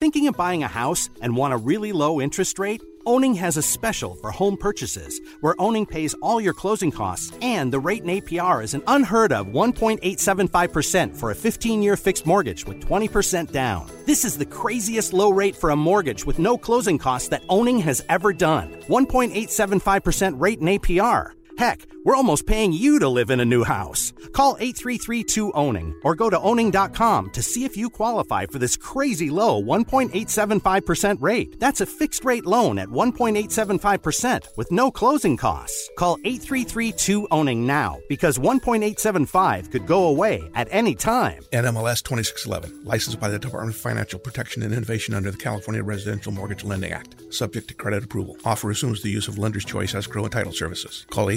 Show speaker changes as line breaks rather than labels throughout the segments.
Thinking of buying a house and want a really low interest rate? Owning has a special for home purchases where Owning pays all your closing costs and the rate and APR is an unheard of 1.875% for a 15 year fixed mortgage with 20% down. This is the craziest low rate for a mortgage with no closing costs that Owning has ever done. 1.875% rate and APR. Heck, we're almost paying you to live in a new house. Call 833-2-OWNING or go to owning.com to see if you qualify for this crazy low 1.875% rate. That's a fixed rate loan at 1.875% with no closing costs. Call 833-2-OWNING now because 1.875 could go away at any time.
NMLS 2611, licensed by the Department of Financial Protection and Innovation under the California Residential Mortgage Lending Act, subject to credit approval. Offer assumes the use of lender's choice escrow and title services. Call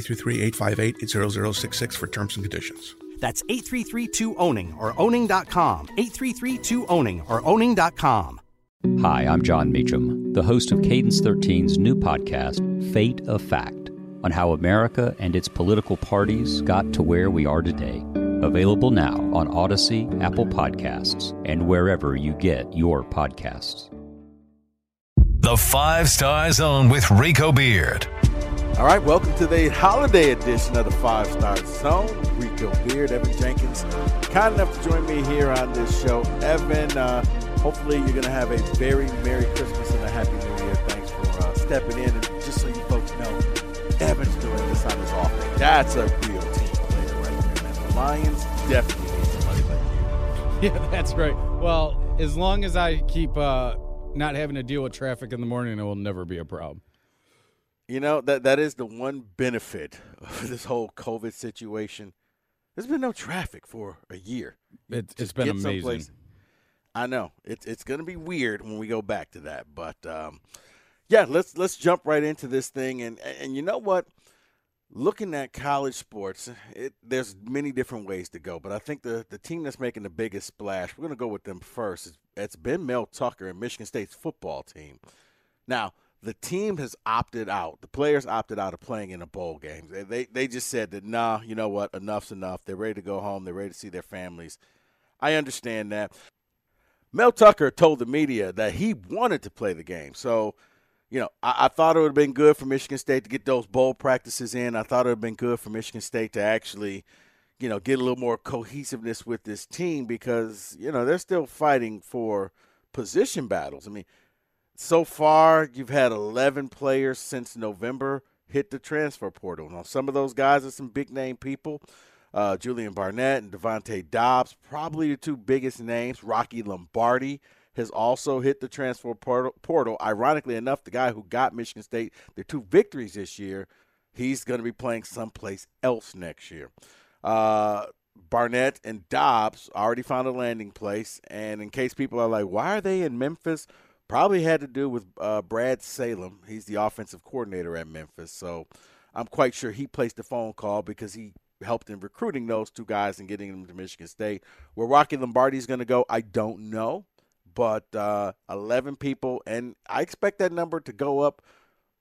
833-858-0066 for terms and conditions.
That's 833-2-OWNING or owning.com. 833-2-OWNING or owning.com.
Hi, I'm Jon Meacham, the host of Cadence 13's new podcast, Fate of Fact, on how America and its political parties got to where we are today. Available now on Audacy, Apple Podcasts, and wherever you get your podcasts.
The Five Star Zone with Rico Beard.
All right, welcome to the holiday edition of the Five Star Zone. Rico Beard, Evan Jenkins, kind enough to join me here on this show. Evan, uh, hopefully you're going to have a very Merry Christmas and a Happy New Year. Thanks for uh, stepping in. And just so you folks know, Evan's doing this on his off. That's a real team player right there, man. The Lions definitely need somebody like you.
Yeah, that's right. Well, as long as I keep uh, not having to deal with traffic in the morning, it will never be a problem.
You know that that is the one benefit of this whole COVID situation. There's been no traffic for a year.
It,
has
been amazing.
someplace- I know it's it's going to be weird when we go back to that, but um, yeah, let's let's jump right into this thing. And and you know what? Looking at college sports, it, there's many different ways to go, but I think the the team that's making the biggest splash, we're going to go with them first. It's, it's Mel Tucker and Michigan State's football team. Now, the team has opted out. The players opted out of playing in a bowl game. They they, they just said that nah, you know what, enough's enough. They're ready to go home. They're ready to see their families. I understand that. Mel Tucker told the media that he wanted to play the game. So, you know, I, I thought it would have been good for Michigan State to get those bowl practices in. I thought it would have been good for Michigan State to actually, you know, get a little more cohesiveness with this team because, you know, they're still fighting for position battles. I mean, so far you've had 11 players since November hit the transfer portal. Now, some of those guys are some big name people. Uh, Julian Barnett and DeVontae Dobbs, probably the two biggest names. Rocky Lombardi has also hit the transfer portal. Ironically enough, the guy who got Michigan State their two victories this year, he's going to be playing someplace else next year. Uh, Barnett and Dobbs already found a landing place. And in case people are like, why are they in Memphis? Probably had to do with uh, Brad Salem. He's the offensive coordinator at Memphis. So I'm quite sure he placed a phone call because he helped in recruiting those two guys and getting them to Michigan State. Where Rocky Lombardi is going to go, I don't know. But uh, 11 people, and I expect that number to go up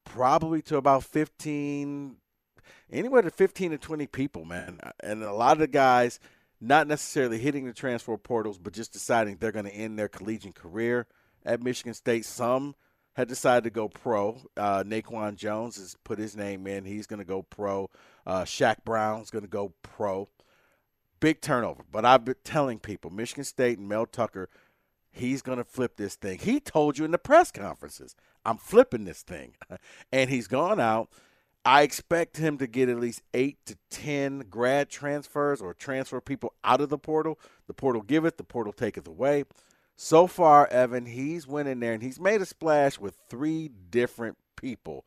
probably to about 15, anywhere to 15 to 20 people, man. And a lot of the guys not necessarily hitting the transfer portals, but just deciding they're going to end their collegiate career at Michigan State. Some had decided to go pro. Uh, Naquan Jones has put his name in. He's going to go pro. Uh, Shaq Brown's going to go pro. Big turnover. But I've been telling people, Michigan State and Mel Tucker, he's going to flip this thing. He told you in the press conferences, I'm flipping this thing. and he's gone out – I expect him to get at least eight to ten grad transfers or transfer people out of the portal. The portal giveth, the portal taketh away. So far, Evan, he's went in there and he's made a splash with three different people.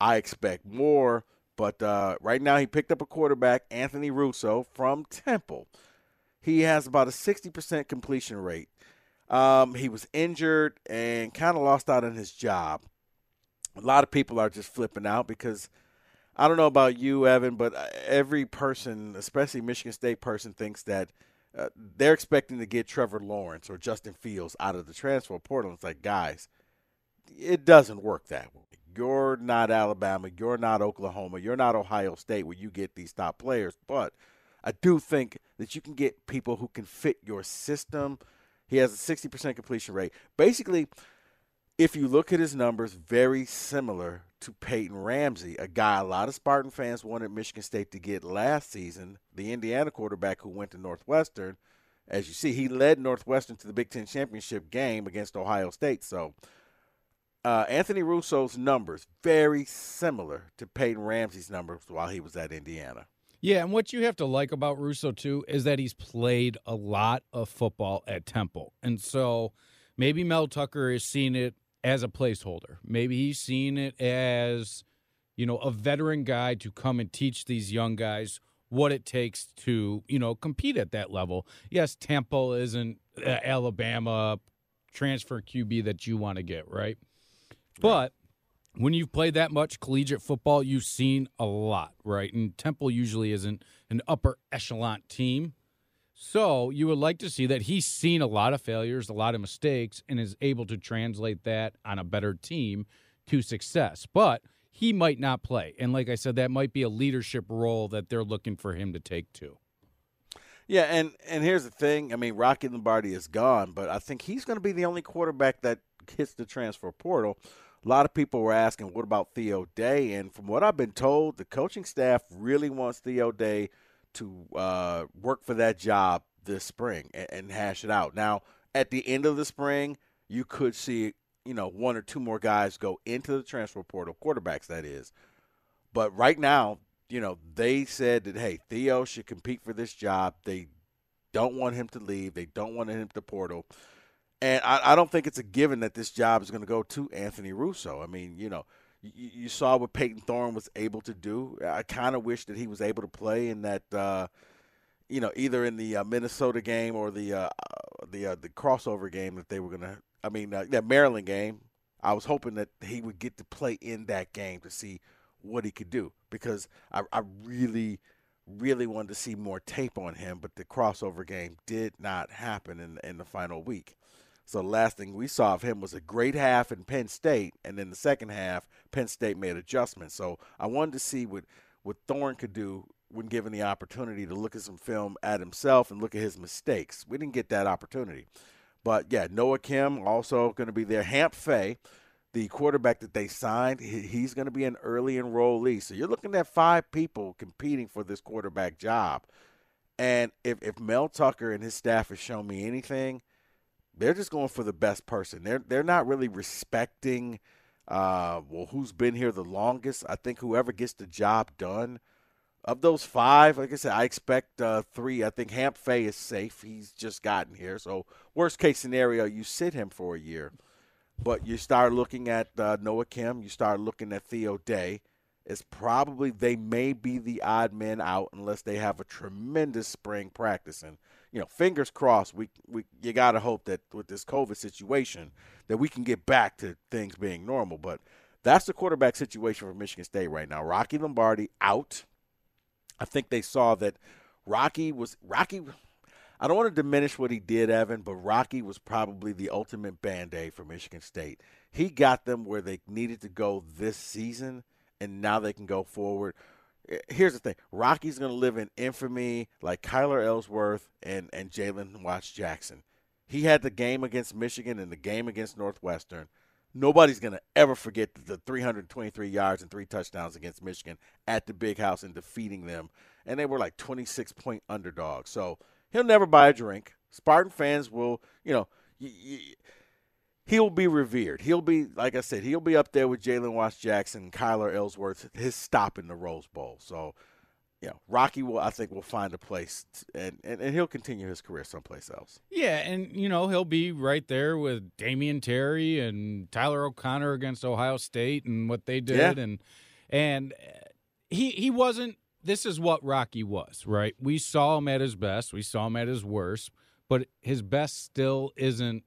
I expect more, but uh, right now he picked up a quarterback, Anthony Russo from Temple. He has about a 60% completion rate. Um, he was injured and kind of lost out on his job. A lot of people are just flipping out because – I don't know about you, Evan, but uh, every person, especially Michigan State person, thinks that uh, they're expecting to get Trevor Lawrence or Justin Fields out of the transfer portal. It's like, guys, it doesn't work that way. You're not Alabama. You're not Oklahoma. You're not Ohio State where you get these top players. But I do think that you can get people who can fit your system. He has a 60% completion rate. Basically, if you look at his numbers, very similar to Peyton Ramsey, a guy a lot of Spartan fans wanted Michigan State to get last season, the Indiana quarterback who went to Northwestern. As you see, he led Northwestern to the Big Ten championship game against Ohio State. So uh, Anthony Russo's numbers very similar to Peyton Ramsey's numbers while he was at Indiana.
Yeah, and what you have to like about Russo too is that he's played a lot of football at Temple, and so maybe Mel Tucker has seen it as a placeholder. Maybe he's seen it as, you know, a veteran guy to come and teach these young guys what it takes to, you know, compete at that level. Yes, Temple isn't uh, Alabama transfer QB that you want to get, right? right? But when you've played that much collegiate football, you've seen a lot, right? And Temple usually isn't an upper echelon team. So you would like to see that he's seen a lot of failures, a lot of mistakes, and is able to translate that on a better team to success. But he might not play. And like I said, that might be a leadership role that they're looking for him to take too.
Yeah, and and here's the thing. I mean, Rocky Lombardi is gone, but I think he's going to be the only quarterback that hits the transfer portal. A lot of people were asking, what about Theo Day? And from what I've been told, the coaching staff really wants Theo Day – to uh, work for that job this spring and, and hash it out. Now, at the end of the spring, you could see you know one or two more guys go into the transfer portal, quarterbacks that is. But right now, you know they said that hey, Theo should compete for this job. They don't want him to leave. They don't want him to portal. And I, I don't think it's a given that this job is going to go to Anthony Russo. I mean, you know, you, you saw what Payton Thorne was able to do. I kind of wish that he was able to play in that, uh, you know, either in the uh, Minnesota game or the uh, uh the uh, the crossover game that they were gonna. I mean, uh, that Maryland game. I was hoping that he would get to play in that game to see what he could do because I, I really, really wanted to see more tape on him. But the crossover game did not happen in in the final week. So the last thing we saw of him was a great half in Penn State, and then the second half, Penn State made adjustments. So I wanted to see what what Thorne could do when given the opportunity to look at some film at himself and look at his mistakes. We didn't get that opportunity. But yeah, Noah Kim also going to be there. Hamp Fay, the quarterback that they signed, he's going to be an early enrollee. So you're looking at five people competing for this quarterback job. And if, if Mel Tucker and his staff have shown me anything, they're just going for the best person. They're they're not really respecting uh, well who's been here the longest. I think whoever gets the job done of those five, like I said, I expect uh, three. I think Hamp Fay is safe. He's just gotten here. So, worst case scenario, you sit him for a year. But you start looking at uh, Noah Kim, you start looking at Theo Day. It's probably they may be the odd men out unless they have a tremendous spring practicing. You know, fingers crossed. We we you got to hope that with this COVID situation that we can get back to things being normal. But that's the quarterback situation for Michigan State right now. Rocky Lombardi out. I think they saw that Rocky was Rocky. I don't want to diminish what he did, Evan, but Rocky was probably the ultimate band aid for Michigan State. He got them where they needed to go this season, and now they can go forward. Eh, here's the thing Rocky's going to live in infamy like Kyler Elsworth and, and Jalen Watts Jackson. He had the game against Michigan and the game against Northwestern. Nobody's going to ever forget the 323 yards and three touchdowns against Michigan at the big house and defeating them. And they were like 26 point underdogs. So he'll never buy a drink. Spartan fans will, you know, he'll be revered. He'll be, like I said, he'll be up there with Jalen Watts Jackson, Kyler Elsworth, his stop in the Rose Bowl. So, you know, Rocky will, I think, will find a place, and, and, and he'll continue his career someplace else.
Yeah, and you know he'll be right there with Damion Terry and Tyler O'Connor against Ohio State and what they did,
Yeah.
and and uh, he he wasn't. This is what Rocky was, right? We saw him at his best, we saw him at his worst, but his best still isn't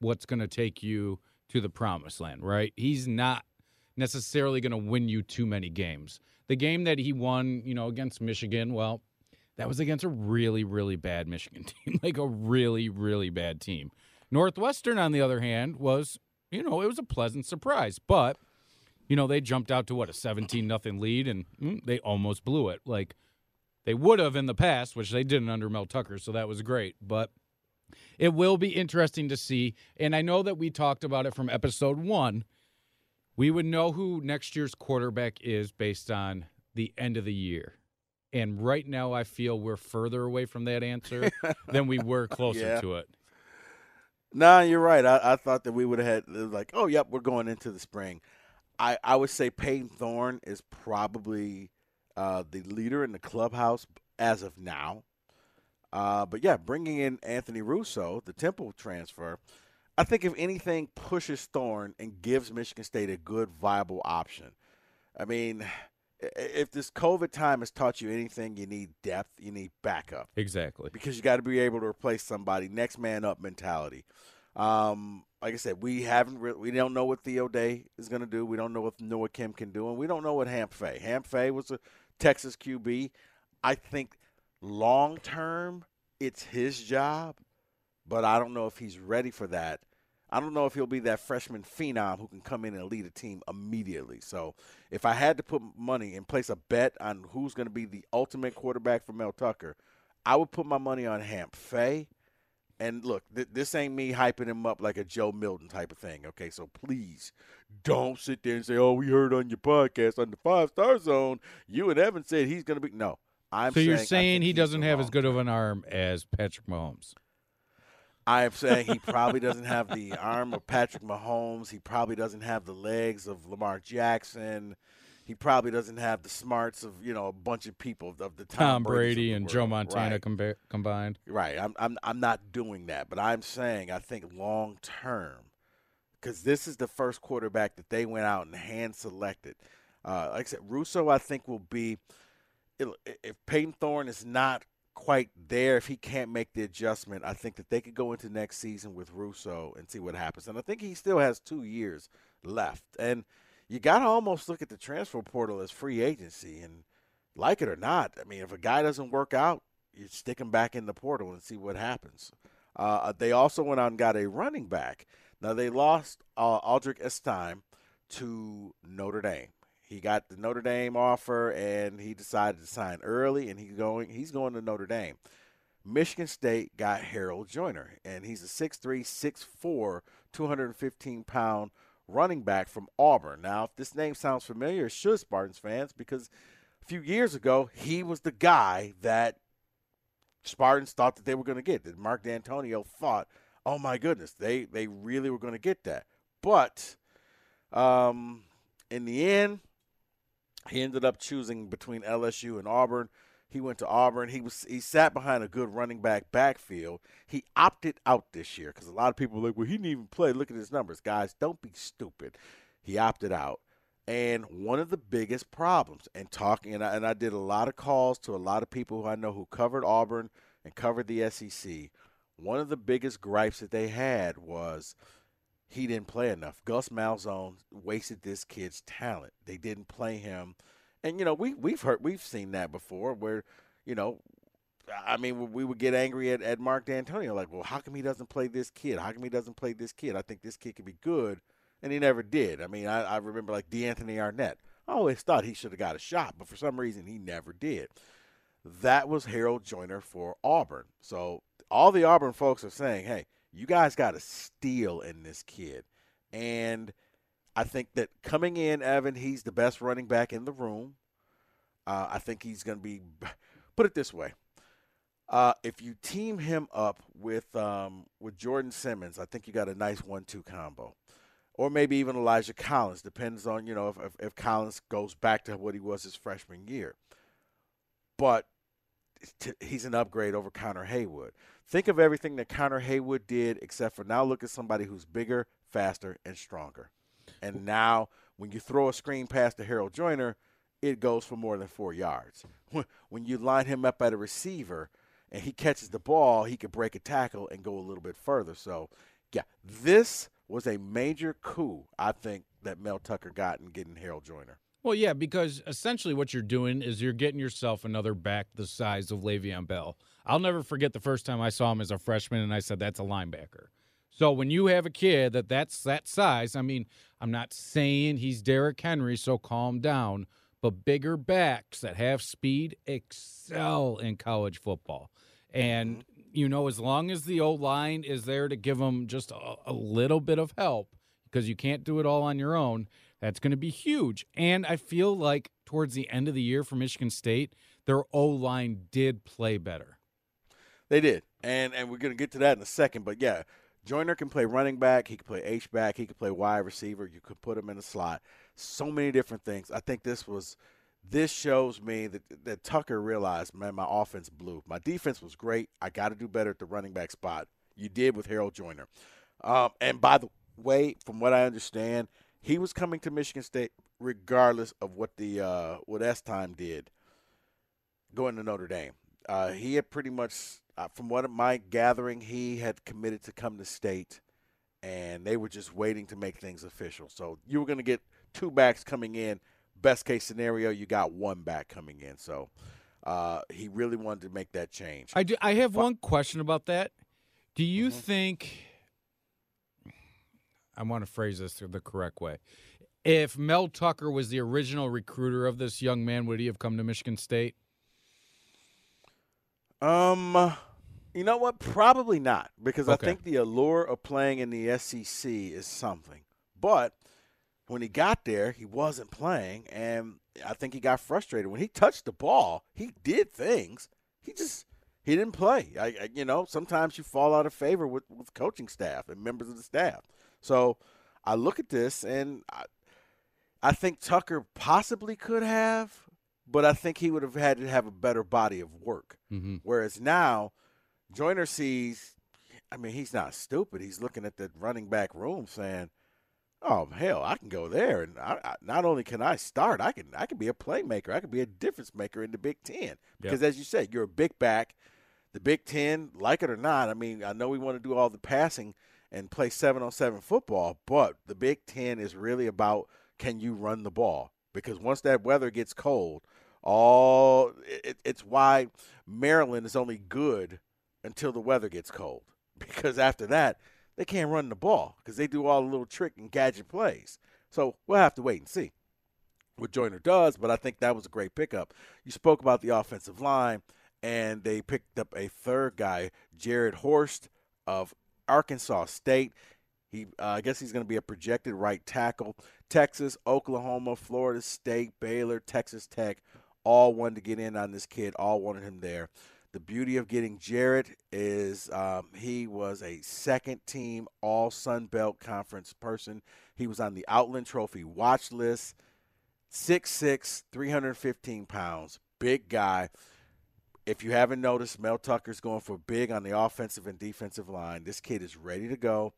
what's going to take you to the promised land, right? He's not necessarily going to win you too many games. The game that he won, you know, against Michigan, well, that was against a really, really bad Michigan team, like a really, really bad team. Northwestern, on the other hand, was, you know, it was a pleasant surprise, but, you know, they jumped out to what, a 17 nothing lead, and mm, they almost blew it. Like they would have in the past, which they didn't under Mel Tucker, so that was great. But it will be interesting to see. And I know that we talked about it from episode one. We would know who next year's quarterback is based on the end of the year. And right now, I feel we're further away from that answer than we were closer
Yeah.
to it.
No, you're right. I, I thought that we would have had like, oh, yep, we're going into the spring. I, I would say Payton Thorne is probably uh, the leader in the clubhouse as of now. Uh, but yeah, bringing in Anthony Russo, the Temple transfer, I think if anything pushes Thorne and gives Michigan State a good, viable option. I mean, if this COVID time has taught you anything, you need depth, you need backup
Exactly.
because you got to be able to replace somebody. Next man up mentality. Um, like I said, we haven't re- we don't know what Theo Day is going to do. We don't know what Noah Kim can do, and we don't know what Hamp Fay. Hamp Fay was a Texas QB. I think long term, it's his job, but I don't know if he's ready for that. I don't know if he'll be that freshman phenom who can come in and lead a team immediately. So, if I had to put money and place a bet on who's going to be the ultimate quarterback for Mel Tucker, I would put my money on Hamp Fay. And look, th- this ain't me hyping him up like a Joe Milton type of thing. Okay, so please don't sit there and say, "Oh, we heard on your podcast on the Five Star Zone, you and Evan said he's going to be." No, I'm.
so you're
saying, I
saying he doesn't have as good of an arm as Patrick Mahomes?
I am saying he probably doesn't have the arm of Patrick Mahomes. He probably doesn't have the legs of Lamar Jackson. He probably doesn't have the smarts of you know a bunch of people of the Tom,
Tom Brady
the
and
world.
Joe Montana
Right.
comba- combined.
Right. I'm I'm I'm not doing that, but I'm saying I think long term, because this is the first quarterback that they went out and hand selected. Uh, like I said, Russo I think will be. If Payton Thorne is not quite there, if he can't make the adjustment, I think that they could go into next season with Russo and see what happens. And I think he still has two years left. And you got to almost look at the transfer portal as free agency. And like it or not, I mean, if a guy doesn't work out, you stick him back in the portal and see what happens. Uh, they also went out and got a running back. Now they lost uh, Audric Estime to Notre Dame. He got the Notre Dame offer and he decided to sign early, and he's going. He's going to Notre Dame. Michigan State got Harold Joiner, and he's a 6'3", 6'4", 215 pound running back from Auburn. Now, if this name sounds familiar, it should Spartans fans because a few years ago he was the guy that Spartans thought that they were going to get. That Mark Dantonio thought, oh my goodness, they they really were going to get that. But um, in the end, He ended up choosing between LSU and Auburn. He went to Auburn. He was he sat behind a good running back backfield. He opted out this year because a lot of people were like, well, he didn't even play. Look at his numbers, guys. Don't be stupid. He opted out. And one of the biggest problems, and talking, and I, and I did a lot of calls to a lot of people who I know who covered Auburn and covered the SEC. One of the biggest gripes that they had was he didn't play enough. Gus Malzahn wasted this kid's talent. They didn't play him, and you know we we've heard we've seen that before where you know. I mean, we would get angry at, at Mark Dantonio, like, well, how come he doesn't play this kid? How come he doesn't play this kid? I think this kid could be good and he never did. I mean, I, I remember like DeAnthony Arnett. I always thought he should have got a shot, but for some reason he never did. That was Harold Joiner for Auburn. So all the Auburn folks are saying, hey, you guys got a steal in this kid. And I think that coming in, Evan, he's the best running back in the room. Uh, I think he's going to be, put it this way. Uh, if you team him up with um, with Jordan Simmons, I think you got a nice one-two combo or maybe even Elijah Collins. Depends on you know if, if, if Collins goes back to what he was his freshman year. But t- he's an upgrade over Connor Heyward. Think of everything that Connor Heyward did, except for now look at somebody who's bigger, faster, and stronger. And now when you throw a screen pass to Harold Joiner, it goes for more than four yards. When you line him up at a receiver and he catches the ball, he could break a tackle and go a little bit further. So, yeah, this was a major coup, I think, that Mel Tucker got in getting Harold Joiner.
Well, yeah, because essentially what you're doing is you're getting yourself another back the size of Le'Veon Bell. I'll never forget the first time I saw him as a freshman, and I said, that's a linebacker. So when you have a kid that that's that size, I mean, I'm not saying he's Derrick Henry, so calm down, but bigger backs that have speed excel in college football. And mm-hmm you know, as long as the O line is there to give them just a, a little bit of help, because you can't do it all on your own, that's going to be huge. And I feel like towards the end of the year for Michigan State, their O line did play better.
They did, and and we're going to get to that in a second. But yeah, Joiner can play running back. He can play H back. He can play wide receiver. You could put him in a slot. So many different things. I think this was this shows me that, that Tucker realized, man, my offense blew. My defense was great. I got to do better at the running back spot. You did with Harold Joiner. Um, and by the way, from what I understand, he was coming to Michigan State regardless of what the uh, what Estime did going to Notre Dame. Uh, he had pretty much, uh, from what my gathering, he had committed to come to state, and they were just waiting to make things official. So you were going to get two backs coming in best case scenario, you got one back coming in. So uh, he really wanted to make that change.
I do. I have but, one question about that. Do you mm-hmm. think? I want to phrase this the correct way. If Mel Tucker was the original recruiter of this young man, would he have come to Michigan State?
Um, you know what? Probably not, because okay. I think the allure of playing in the SEC is something. But when he got there, he wasn't playing, and I think he got frustrated. When he touched the ball, he did things. He just he didn't play. I, I, you know, sometimes you fall out of favor with, with coaching staff and members of the staff. So I look at this, and I, I think Tucker possibly could have, but I think he would have had to have a better body of work. Mm-hmm. Whereas now, Joiner sees. I mean, he's not stupid. He's looking at the running back room saying Oh hell, I can go there, and I, I, not only can I start, I can I can be a playmaker. I can be a difference maker in the Big Ten because, yep. as you said, you're a big back. The Big Ten, like it or not, I mean, I know we want to do all the passing and play seven on seven football, but the Big Ten is really about can you run the ball? Because once that weather gets cold, all it, it's why Maryland is only good until the weather gets cold. Because after that, they can't run the ball because they do all the little trick and gadget plays. So we'll have to wait and see what Joyner does, but I think that was a great pickup. You spoke about the offensive line, and they picked up a third guy, Jarrett Horst of Arkansas State. He, uh, I guess he's going to be a projected right tackle. Texas, Oklahoma, Florida State, Baylor, Texas Tech, all wanted to get in on this kid. All wanted him there. The beauty of getting Jarrett is um, he was a second team All Sun Belt Conference person. He was on the Outland Trophy watch list. 6'6", 315 pounds, big guy. If you haven't noticed, Mel Tucker's going for big on the offensive and defensive line. This kid is ready to go.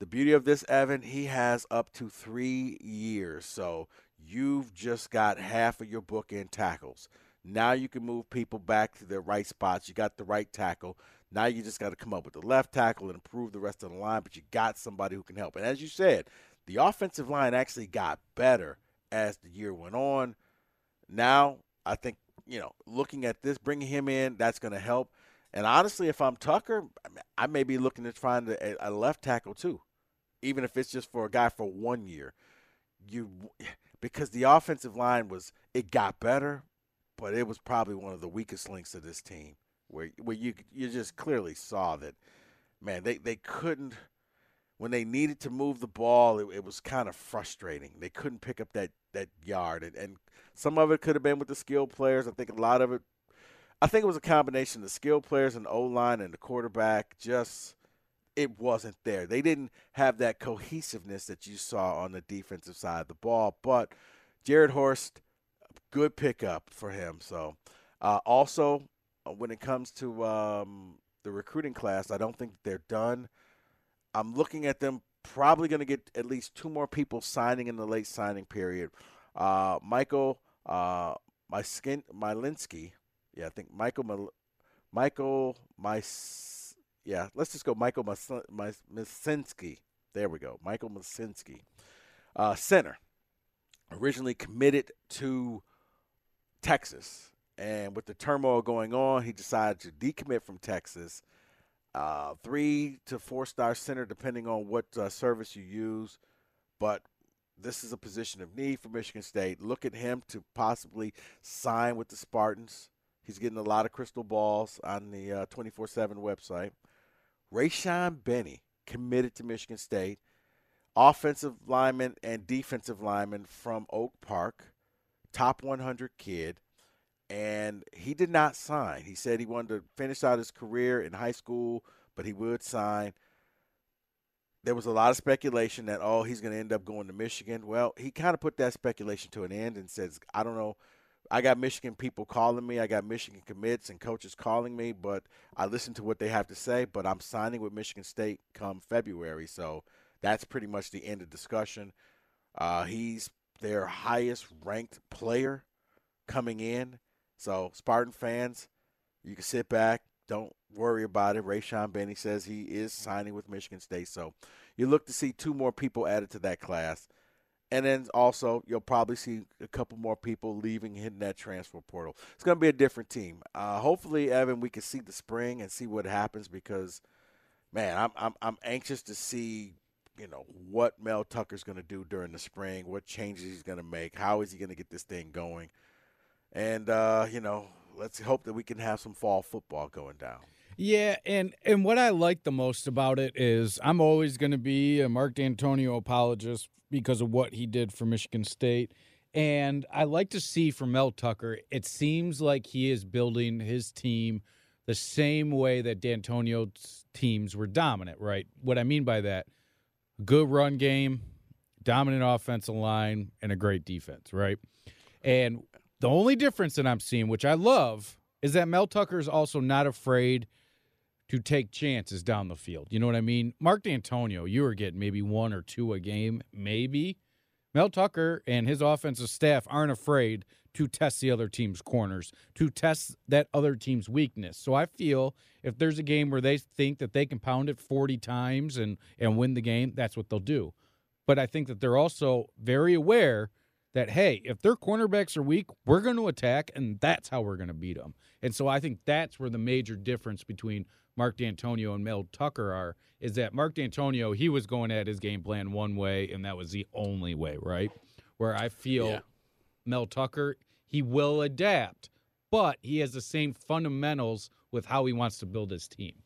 The beauty of this, Evan, he has up to three years. So you've just got half of your book in tackles. Now you can move people back to their right spots. You got the right tackle. Now you just got to come up with the left tackle and improve the rest of the line, but you got somebody who can help. And as you said, the offensive line actually got better as the year went on. Now, I think, you know, looking at this, bringing him in, that's going to help. And honestly, if I'm Tucker, I may be looking to find a, a left tackle too, even if it's just for a guy for one year. You because the offensive line was it got better, but it was probably one of the weakest links of this team where where you you just clearly saw that man they they couldn't when they needed to move the ball it, it was kind of frustrating. They couldn't pick up that that yard and, and some of it could have been with the skilled players. I think a lot of it i think it was a combination of the skilled players and o line and the quarterback just it wasn't there. They didn't have that cohesiveness that you saw on the defensive side of the ball but Jarrett Horst good pickup for him so uh, also uh, when it comes to um, the recruiting class, I don't think they're done. I'm looking at them probably going to get at least two more people signing in the late signing period. Uh, Michael, uh, my skin, Mylinsky, yeah, I think Michael, Michael, my, yeah, let's just go Michael Masinski. There we go, Michael Masinski, uh, center, originally committed to Texas and with the turmoil going on, he decided to decommit from Texas. Uh, three to four star center, depending on what uh, service you use. But this is a position of need for Michigan State. Look at him to possibly sign with the Spartans. He's getting a lot of crystal balls on the uh, 24 uh, 7 website. Rayshaun Benny committed to Michigan State. Offensive lineman and defensive lineman from Oak Park. Top 100 kid and he did not sign. He said he wanted to finish out his career in high school, but he would sign. There was a lot of speculation that oh he's going to end up going to Michigan. Well, he kind of put that speculation to an end and says I don't know. I got Michigan people calling me. I got Michigan commits and coaches calling me, but I listen to what they have to say. But I'm signing with Michigan State come February, so that's pretty much the end of discussion. Uh, he's their highest ranked player coming in. So Spartan fans, you can sit back, don't worry about it. Rayshaun Benny says he is signing with Michigan State, so you look to see two more people added to that class. And then also, you'll probably see a couple more people leaving, hitting that transfer portal. It's going to be a different team. Uh, hopefully, Evan, we can see the spring and see what happens because, man, I'm I'm, I'm anxious to see, you know, what Mel Tucker's going to do during the spring, what changes he's going to make, how is he going to get this thing going and uh, you know, let's hope that we can have some fall football going down.
Yeah, and and what I like the most about it is I'm always going to be a Mark Dantonio apologist because of what he did for Michigan State. And I like to see from Mel Tucker, it seems like he is building his team the same way that Dantonio's teams were dominant, right? What I mean by that, good run game, dominant offensive line, and a great defense, right? And the only difference that I'm seeing, which I love, is that Mel Tucker is also not afraid to take chances down the field. You know what I mean? Mark Dantonio, you were getting maybe one or two a game, maybe. Mel Tucker and his offensive staff aren't afraid to test the other team's corners, to test that other team's weakness. So I feel if there's a game where they think that they can pound it 40 times and and win the game, that's what they'll do. But I think that they're also very aware that hey, if their cornerbacks are weak, we're going to attack, and that's how we're going to beat them. And so I think that's where the major difference between Mark Dantonio and Mel Tucker are is that Mark Dantonio he was going at his game plan one way, and that was the only way, right? Where I feel yeah. Mel Tucker he will adapt, but he has the same fundamentals with how he wants to build his team.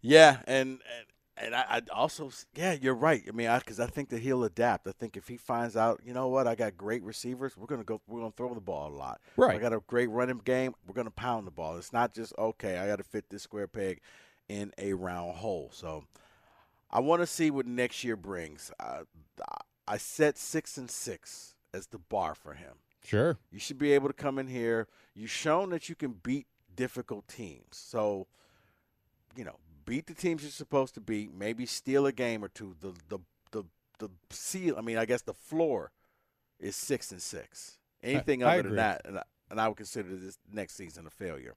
Yeah, and, and I, I, also, yeah, you're right. I mean, because I, I, think that he'll adapt. I think if he finds out, you know what, I got great receivers, we're gonna go, we're gonna throw the ball a lot.
Right.
I got a great running game, we're gonna pound the ball. It's not just okay. I got to fit this square peg in a round hole. So, I want to see what next year brings. Uh, I set six and six as the bar for him.
Sure.
You should be able to come in here. You've shown that you can beat difficult teams. So, you know, beat the teams you're supposed to beat, maybe steal a game or two. The the the the seal, I mean, I guess the floor is 6 and 6. Anything
I
other
agree.
than that and I, and I would consider this next season a failure.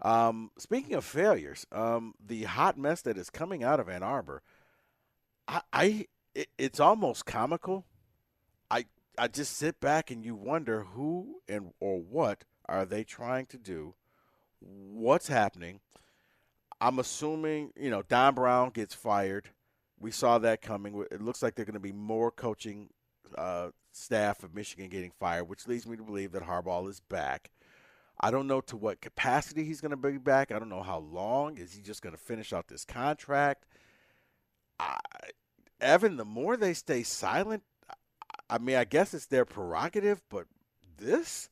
Um, speaking of failures, um, the hot mess that is coming out of Ann Arbor, I, I it, it's almost comical. I I just sit back and you wonder who and or what are they trying to do? What's happening? I'm assuming you know Don Brown gets fired. We saw that coming. It looks like they're going to be more coaching uh, staff of Michigan getting fired, which leads me to believe that Harbaugh is back. I don't know to what capacity he's going to be back. I don't know how long. Is he just going to finish out this contract? I, Evan, the more they stay silent, I mean, I guess it's their prerogative, but this,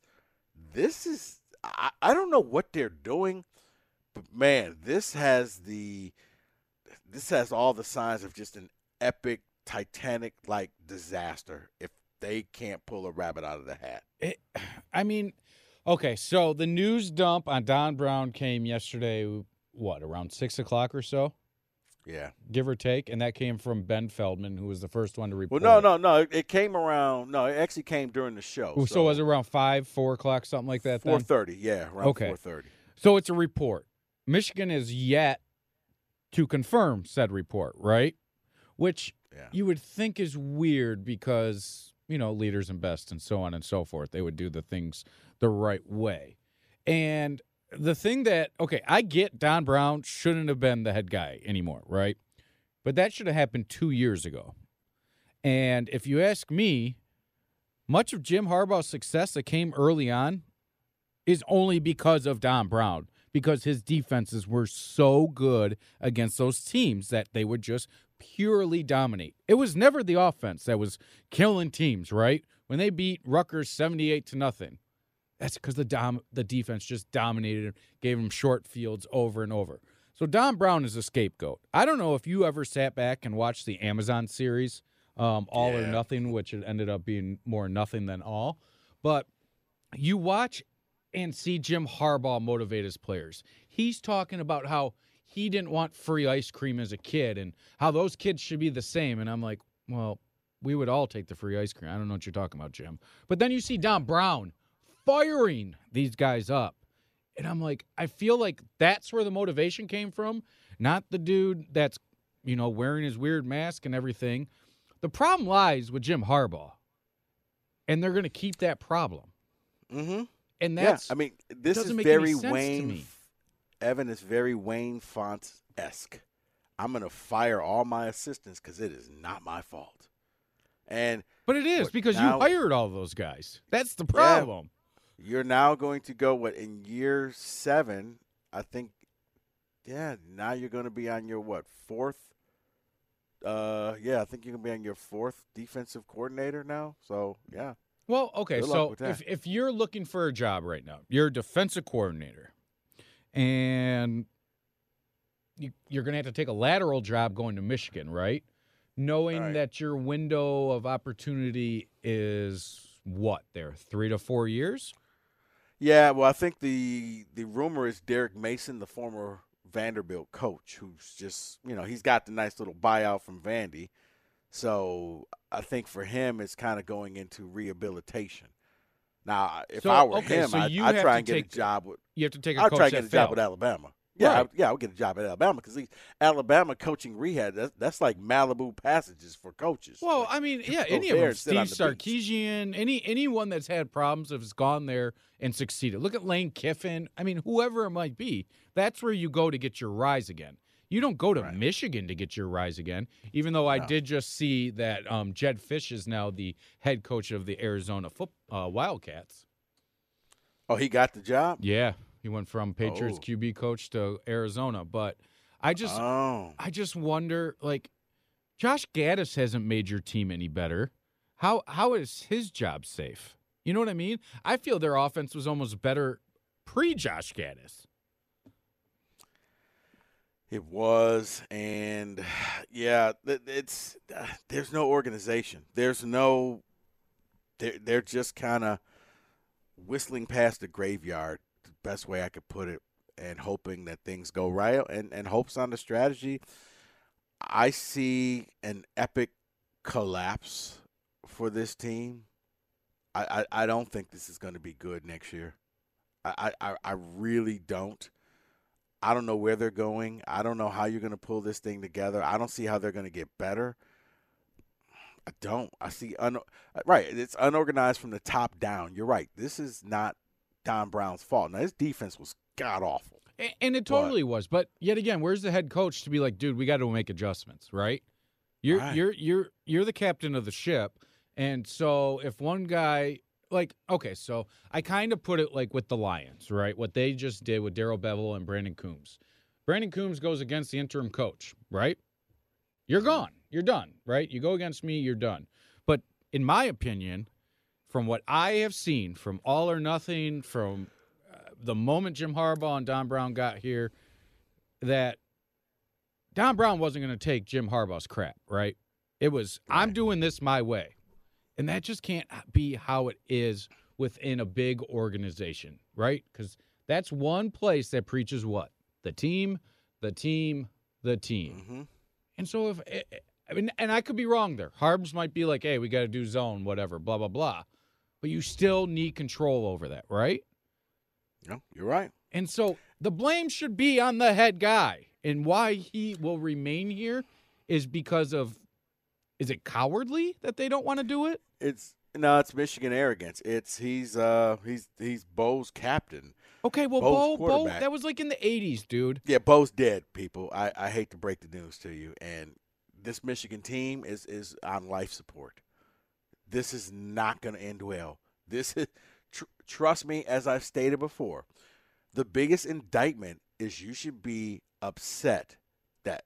this is, I, I don't know what they're doing, but man, this has the, this has all the signs of just an epic, Titanic like disaster if they can't pull a rabbit out of the hat.
Eh, it, I mean, okay, so the news dump on Don Brown came yesterday, what, around six o'clock or so?
Yeah.
Give or take. And that came from Ben Feldman, who was the first one to report.
Well,
no,
no, no. It came around. No, it actually came during the show.
So, So, was it around five, four o'clock, something like that?
four thirty? Yeah, around
Okay.
four thirty.
So it's a report. Michigan is yet to confirm said report, right? Which
Yeah.
you would think is weird because, you know, leaders and best and so on and so forth. They would do the things the right way. And the thing that, okay, I get Don Brown shouldn't have been the head guy anymore, right? But that should have happened two years ago. And if you ask me, much of Jim Harbaugh's success that came early on is only because of Don Brown, because his defenses were so good against those teams that they would just purely dominate. It was never the offense that was killing teams, right? When they beat Rutgers 78 to nothing. That's because the dom- the defense just dominated, him, gave him short fields over and over. So Don Brown is a scapegoat. I don't know if you ever sat back and watched the Amazon series, um, All or Nothing, which it ended up being more nothing than all. But you watch and see Jim Harbaugh motivate his players. He's talking about how he didn't want free ice cream as a kid and how those kids should be the same. And I'm like, well, we would all take the free ice cream. I don't know what you're talking about, Jim. But then you see Don Brown firing these guys up. And I'm like, I feel like that's where the motivation came from, not the dude that's, you know, wearing his weird mask and everything. The problem lies with Jim Harbaugh. And they're going to keep that problem.
Mm-hmm.
And that's
yeah. I mean, this is very
to
Wayne. Evan is very Wayne Fontes esque. I'm gonna fire all my assistants because it is not my fault. And
But it is because
now-
you hired all those guys. That's the
Yeah.
problem.
You're now going to go what in year seven? I think. Yeah, now you're going to be on your what fourth? Uh, yeah, I think you're gonna be on your fourth defensive coordinator now. So yeah,
Well, okay, so if if you're looking for a job right now, you're a defensive coordinator, and you, you're going to have to take a lateral job going to Michigan, right? Knowing
Right.
that your window of opportunity is what there three to four years.
Yeah, well, I think the the rumor is Derek Mason, the former Vanderbilt coach, who's just you know he's got the nice little buyout from Vandy, so I think for him it's kind of going into rehabilitation. Now, if
So,
I were
okay,
him,
so
I'd, I'd try and get a job with.
You have to take a
I'd try and get a job with Alabama. Yeah, I, yeah, I would get a job at Alabama because Alabama coaching rehab that's, that's like Malibu passages for coaches.
Well,
Like,
I mean, yeah, any of them.
and sit on
Steve. Sarkisian, any anyone that's had problems has gone there and succeeded. Look at Lane Kiffin. I mean, whoever it might be, that's where you go to get your rise again. You don't go to
Right.
Michigan to get your rise again. Even though I
No.
did just see that um, Jedd Fisch is now the head coach of the Arizona foot, uh, Wildcats.
oh, he got the job.
Yeah, he went from Patriots
Oh.
QB coach to Arizona, but I just
Oh,
I just wonder, like, Josh Gattis hasn't made your team any better. How how is his job safe? You know what I mean? I feel their offense was almost better pre Josh Gattis.
It was, and yeah, it's there's no organization. There's no they're they're just kind of whistling past the graveyard. Best way I could put it, and hoping that things go right, and and hopes on the strategy. I see an epic collapse for this team. I, I, I don't think this is going to be good next year. I, I, I really don't. I don't know where they're going. I don't know how you're going to pull this thing together. I don't see how they're going to get better. I don't. I see un right. It's unorganized from the top down. You're right. This is not Don Brown's fault. Now his defense was god awful,
and, and it totally but, was. But yet again, where's the head coach to be like, dude, we got to make adjustments, right? You're right. you're you're you're the captain of the ship, and so if one guy like okay, so I kind of put it like with the Lions, right? What they just did with Darrell Bevell and Brayden Coombs. Brayden Coombs goes against the interim coach, right? You're gone. You're done, right? You go against me, you're done. But in my opinion, from what I have seen from all or nothing, from uh, the moment Jim Harbaugh and Don Brown got here, that Don Brown wasn't going to take Jim Harbaugh's crap, right? It was, right. I'm doing this my way. And that just can't be how it is within a big organization, right? Because that's one place that preaches what? The team, the team, the team.
Mm-hmm.
And so if eh, eh, I mean, and I could be wrong there. Harbs might be like, "Hey, we got to do zone, whatever, blah blah blah," but you still need control over that, right?
No, you're right.
And so the blame should be on the head guy, and why he will remain here is because of is it cowardly that they don't want to do it?
It's no, it's Michigan arrogance. It's he's uh he's he's Bo's captain.
Okay, well, Bo, Bo, that was like in the '80s, dude.
Yeah, Bo's dead. People, I, I hate to break the news to you, and this Michigan team is is on life support. This is not going to end well. This is tr- trust me, as I've stated before, the biggest indictment is you should be upset that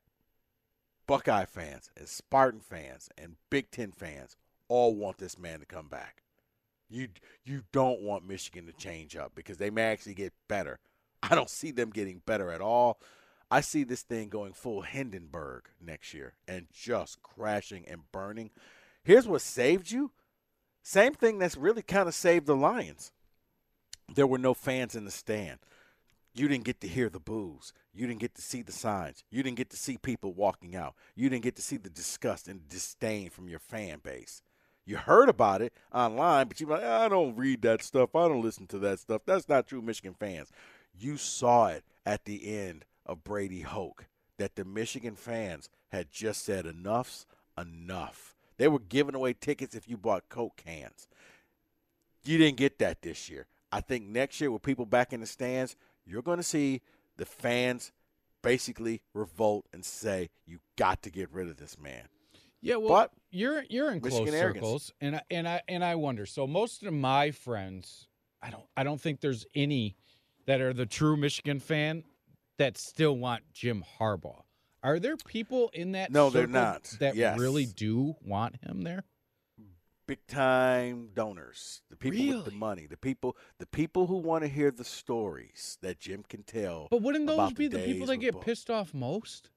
Buckeye fans and Spartan fans and Big Ten fans all want this man to come back. You you don't want Michigan to change up because they may actually get better. I don't see them getting better at all. I see this thing going full Hindenburg next year and just crashing and burning. Here's what saved you. Same thing that's really kind of saved the Lions. There were no fans in the stand. You didn't get to hear the boos. You didn't get to see the signs. You didn't get to see people walking out. You didn't get to see the disgust and disdain from your fan base. You heard about it online, but you're like, I don't read that stuff. I don't listen to that stuff. That's not true Michigan fans. You saw it at the end of Brady Hoke that the Michigan fans had just said enough's enough. They were giving away tickets if you bought Coke cans. You didn't get that this year. I think next year with people back in the stands, you're going to see the fans basically revolt and say, "You got to get rid of this man."
Yeah, well, but you're you're in Michigan close arrogance. circles, and I, and I and I wonder. So most of my friends, I don't I don't think there's any that are the true Michigan fan that still want Jim Harbaugh. Are there people in that?
No, they're not.
That
yes.
really do want him there.
Big time donors, the people
really?
with the money, the people, the people who want to hear the stories that Jim can tell.
But wouldn't those be
the,
the people that get pissed off most?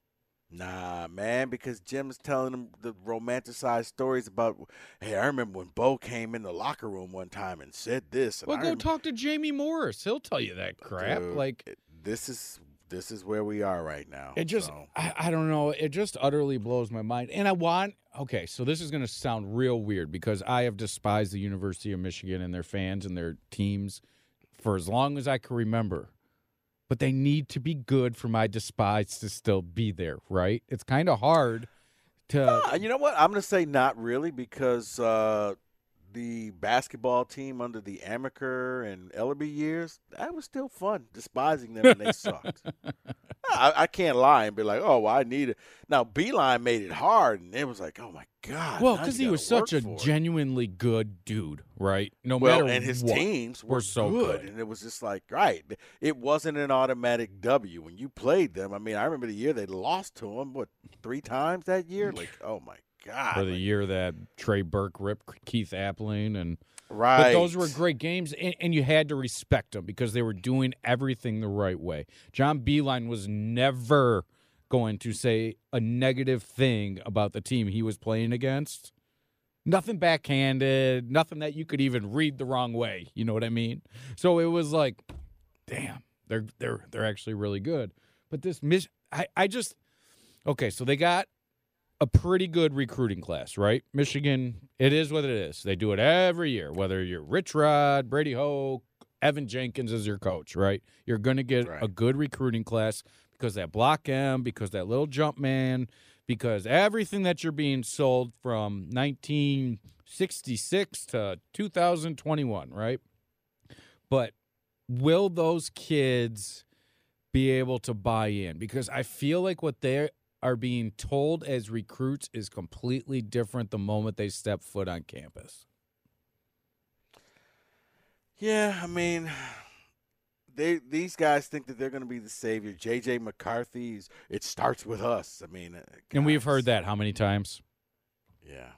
Nah, man, because Jim's telling them the romanticized stories about. Hey, I remember when Bo came in the locker room one time and said this. And
well,
I
go
remember,
talk to Jamie Morris. He'll tell you that crap.
Dude,
like
this is this is where we are right now.
It just,
so.
I, I don't know. It just utterly blows my mind. And I want, okay, so this is going to sound real weird because I have despised the University of Michigan and their fans and their teams for as long as I can remember but they need to be good for my despise to still be there, right? It's kind of hard to.
Uh, you know what? I'm going to say not really because uh, the basketball team under the Amaker and Ellerbe years, that was still fun, despising them and they sucked. I, I, can't lie and be like, oh, well, I need it. Now, Beilein made it hard, and it was like, oh, my God.
Well, because he was such a genuinely good dude, right? No
well,
matter
and his
what,
teams were,
were so
good,
good.
And it was just like, right. It wasn't an automatic W when you played them. I mean, I remember the year they lost to them, what, three times that year? Like, oh, my God.
For the
like,
year that Trey Burke ripped Keith Appling and
right.
But those were great games, and, and, you had to respect them because they were doing everything the right way. John Beilein was never going to say a negative thing about the team he was playing against. Nothing backhanded, nothing that you could even read the wrong way. You know what I mean? So it was like, damn, they're they're they're actually really good. But this I I just okay. So they got a pretty good recruiting class, right? Michigan, it is what it is. They do it every year, whether you're Rich Rod, Brady Hoke, Evan Jenkins is your coach, right? You're going to get
Right.
a good recruiting class because that block M, because that little jump man, because everything that you're being sold from 1966 to 2021, right? But will those kids be able to buy in? Because I feel like what they are being told as recruits is completely different the moment they step foot on campus.
Yeah, I mean, they these guys think that they're going to be the savior. JJ McCarthy's it starts with us. I mean, uh,
And we've heard that how many times?
yeah.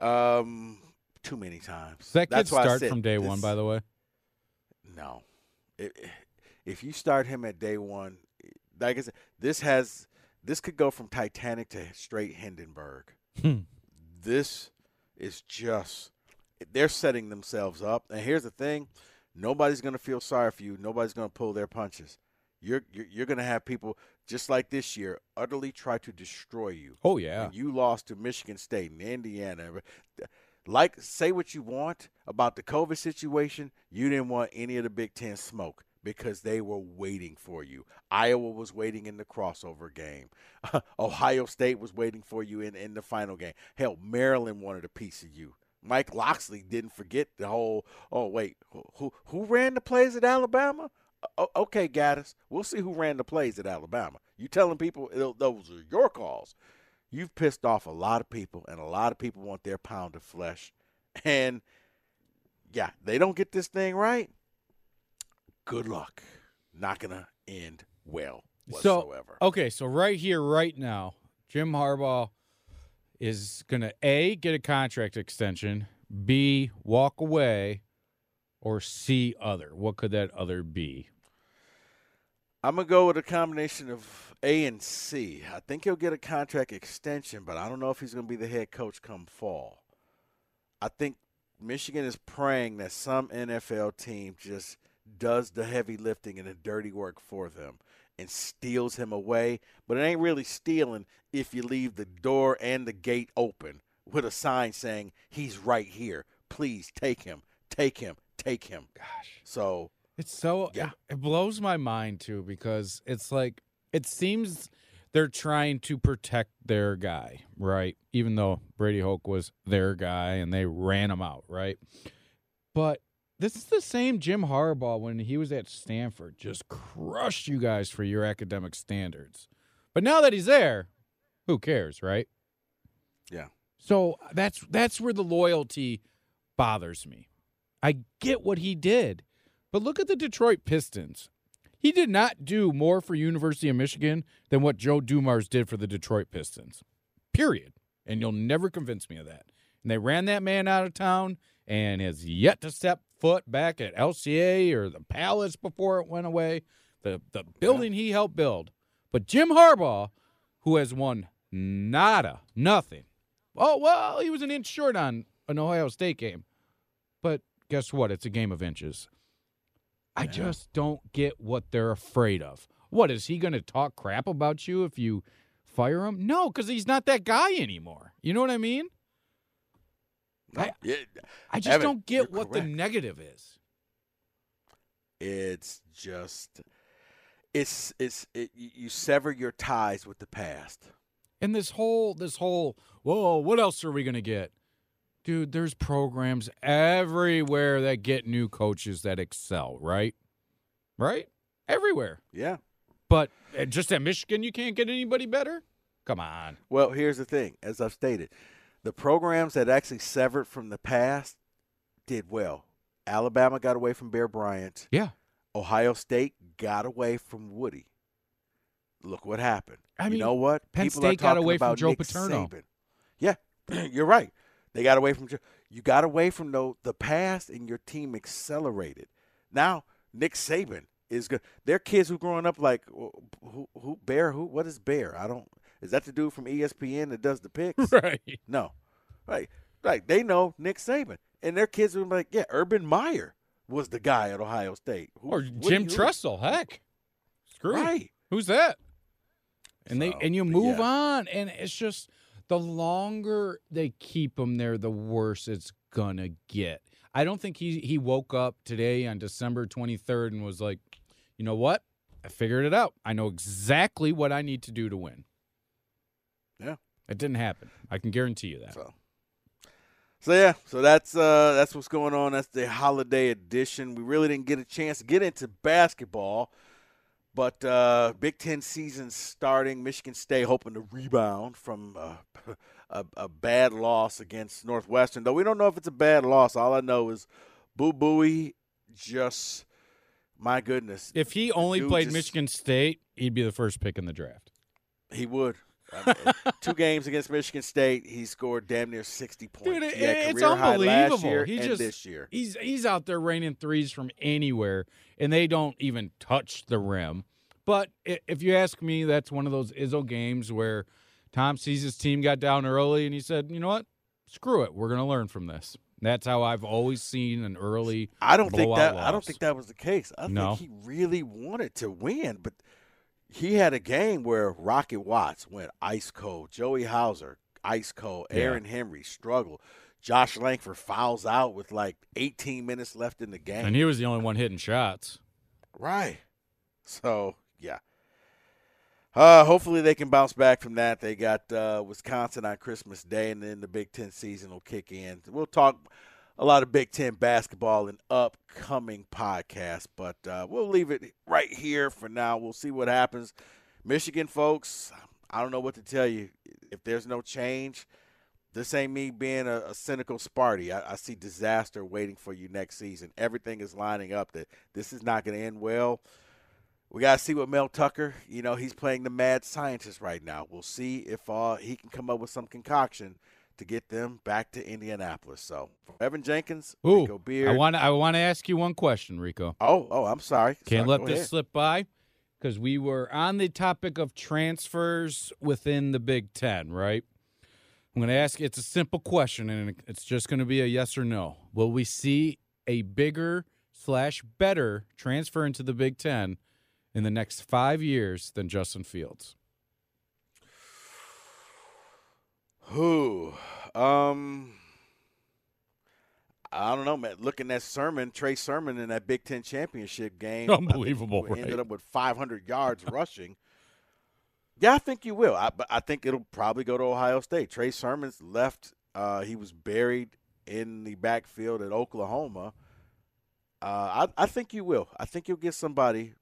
Um, too many times.
Does that
why
start from day one, by the way?
No. If, if you start him at day one, like I said, this has this could go from Titanic to straight Hindenburg.
Hmm.
This is just they're setting themselves up. And here's the thing: nobody's going to feel sorry for you. Nobody's going to pull their punches. You're you're, you're going to have people just like this year utterly try to destroy you.
Oh, yeah.
When you lost to Michigan State and Indiana. Like, say what you want about the COVID situation. You didn't want any of the Big Ten smoke because they were waiting for you. Iowa was waiting in the crossover game. Ohio State was waiting for you in, in the final game. Hell, Maryland wanted a piece of you. Mike Locksley didn't forget the whole. Oh wait, who who ran the plays at Alabama? O- okay, Gattis, we'll see who ran the plays at Alabama. You telling people those are your calls. You've pissed off a lot of people, and a lot of people want their pound of flesh. And yeah, they don't get this thing right. Good luck. Not gonna end well whatsoever.
So okay, so right here, right now, Jim Harbaugh is gonna a get a contract extension, b walk away, or c other. What could that other be?
I'm gonna go with a combination of A and C. I think he'll get a contract extension, but I don't know if he's gonna be the head coach come fall. I think Michigan is praying that some NFL team just does the heavy lifting and the dirty work for them and steals him away. But it ain't really stealing if you leave the door and the gate open with a sign saying he's right here. Please take him, take him, take him.
Gosh.
So
It's so
Yeah.
it, it blows my mind too because it's like it seems they're trying to protect their guy, right? Even though Brady Hoke was their guy and they ran him out, right? But this is the same Jim Harbaugh when he was at Stanford, just crushed you guys for your academic standards. But now that he's there, who cares, right?
yeah.
So that's that's where the loyalty bothers me. I get what he did, but look at the Detroit Pistons. He did not do more for University of Michigan than what Joe Dumars did for the Detroit Pistons. Period. And you'll never convince me of that. And they ran that man out of town and has yet to step foot back at LCA or the Palace before it went away. The the building he helped build. But Jim Harbaugh, who has won nada, nothing. Oh well, he was an inch short on an Ohio State game. But guess what? It's a game of inches. I just don't get what they're afraid of. What is he going to talk crap about you if you fire him? No, because he's not that guy anymore. You know what I mean? I, I just
Evan,
don't get what the negative is.
It's just it's it's it, you sever your ties with the past.
And this whole this whole whoa, what else are we gonna get? Dude, there's programs everywhere that get new coaches that excel, right? Right? Everywhere.
Yeah.
But uh, just at Michigan you can't get anybody better? Come on.
Well, here's the thing, as I've stated, the programs that actually severed from the past did well. Alabama got away from Bear Bryant.
Yeah.
Ohio State got away from Woody. Look what happened.
I
you
mean,
know what?
Penn
People
State got away from Joe
Nick
Paterno.
Saban. Yeah, you're right. They got away from Joe. You got away from the, the past, and your team accelerated. Now Nick Saban is good. They're kids who growing up like who, who, who Bear who what is Bear? I don't. Is that the dude from ESPN that does the picks?
Right.
No, Right, like they know Nick Saban, and their kids will be like, yeah, Urban Meyer was the guy at Ohio State, Who-
or Jim Tressel. Heck, screw it.
Right.
Who's that? And they and you move
yeah.
on, and it's just the longer they keep him there, the worse it's gonna get. I don't think he he woke up today on December 23rd and was like, you know what? I figured it out. I know exactly what I need to do to win. It didn't happen. I can guarantee you that.
So, so yeah, so that's uh that's what's going on. That's the holiday edition. We really didn't get a chance to get into basketball, but uh Big Ten season starting. Michigan State hoping to rebound from uh, a, a bad loss against Northwestern. Though we don't know if it's a bad loss. All I know is Boo Buie just my goodness.
If he only played
just-
Michigan State, he'd be the first pick in the draft.
He would. I mean, two games against Michigan State, he scored damn near sixty points.
Dude, it- it's unbelievable. he just
this year.
he's he's out there raining threes from anywhere, and they don't even touch the rim. But if you ask me, that's one of those Izzo games where Tom sees his team got down early, and he said, "You know what? Screw it. We're going to learn from this." That's how I've always seen an early.
I don't think that I don't think that was the case. I
No.
think he really wanted to win, but he had a game where Rocket Watts went ice cold, Joey Hauser ice cold,
Yeah.
Aaron Henry struggled. Josh Langford fouls out with like 18 minutes left in the game.
And he was the only one hitting shots.
Right. So yeah. Uh, hopefully they can bounce back from that. They got uh, Wisconsin on Christmas Day, and then the Big Ten season will kick in. We'll talk a lot of Big Ten basketball in upcoming podcasts, but uh, we'll leave it right here for now. We'll see what happens. Michigan folks, I don't know what to tell you. If there's no change, this ain't me being a, a cynical Sparty. I, I see disaster waiting for you next season. Everything is lining up that this is not going to end well. We got to see what Mel Tucker, you know, he's playing the mad scientist right now. We'll see if uh, he can come up with some concoction to get them back to Indianapolis. So, for Evan Jenkins, Rico Beard.
I want I want to ask you one question, Rico.
oh, oh, I'm sorry.
Can't
Sorry,
let this
ahead.
slip by because we were on the topic of transfers within the Big Ten, right? I'm going to ask it's a simple question, and it's just going to be a yes or no. Will we see a bigger slash better transfer into the Big Ten in the next five years than Justin Fields?
Who? Um, I don't know, man. Looking at Sermon, Trey Sermon in that Big Ten championship game,
Unbelievable,
he Ended
right?
up with 500 yards rushing. Yeah, I think you will. I, but I think it'll probably go to Ohio State. Trey Sermon's left. Uh, he was buried in the backfield at Oklahoma. Uh, I, I think you will. I think you'll get somebody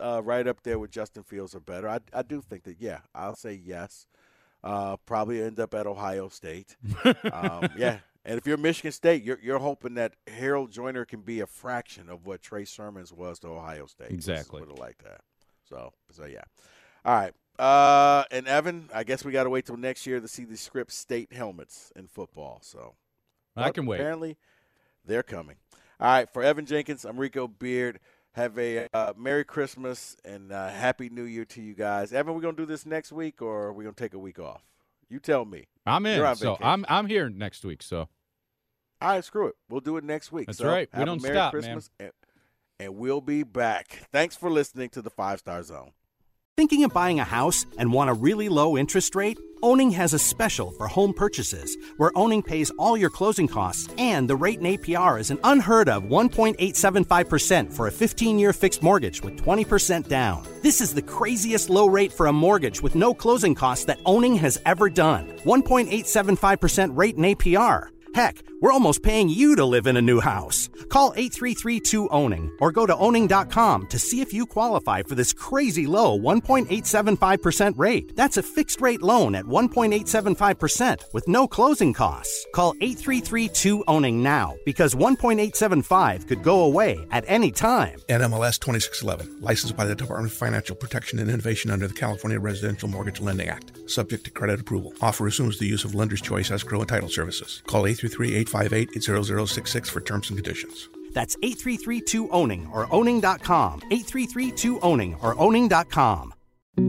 uh, right up there with Justin Fields or better. I, I do think that. Yeah, I'll say yes. Uh, probably end up at Ohio State. um, yeah, and if you're Michigan State, you're you're hoping that Harold Joiner can be a fraction of what Trey Sermons was to Ohio State.
Exactly.
put it like that. So so yeah. All right. Uh, and Evan, I guess we got to wait till next year to see the script state helmets in football. So
I can wait.
Apparently, they're coming. All right, for Evan Jenkins, I'm Rico Beard. Have a uh, Merry Christmas and uh, Happy New Year to you guys. Evan, we're gonna do this next week, or are we gonna take a week off? You tell me.
I'm in, so. I'm I'm here next week. So
All right, screw it. We'll do it next week.
That's
So
right. We don't
Merry
stop, man.
Christmas, And, and we'll be back. Thanks for listening to the Five Star Zone.
Thinking of buying a house and want a really low interest rate? Owning has a special for home purchases where Owning pays all your closing costs and the rate in APR is an unheard of 1.875% for a 15 year fixed mortgage with 20% down. This is the craziest low rate for a mortgage with no closing costs that Owning has ever done. 1.875% rate in APR. Heck, we're almost paying you to live in a new house. Call 833-2-OWNING or go to owning.com to see if you qualify for this crazy low 1.875% rate. That's a fixed rate loan at 1.875% with no closing costs. Call 833-2-OWNING now because 1.875 could go away at any time.
NMLS 2611, licensed by the Department of Financial Protection and Innovation under the California Residential Mortgage Lending Act, subject to credit approval. Offer assumes the use of lender's choice escrow and title services. Call 833-858-0066 for terms and conditions.
That's 833-2-OWNING or owning.com. 833-2-OWNING or owning.com.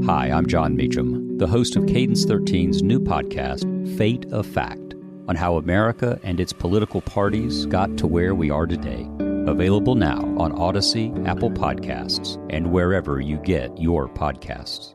Hi, I'm Jon Meacham, the host of Cadence 13's new podcast, Fate of Fact. on how America and its political parties got to where we are today. Available now on Audacy, Apple Podcasts, and wherever you get your podcasts.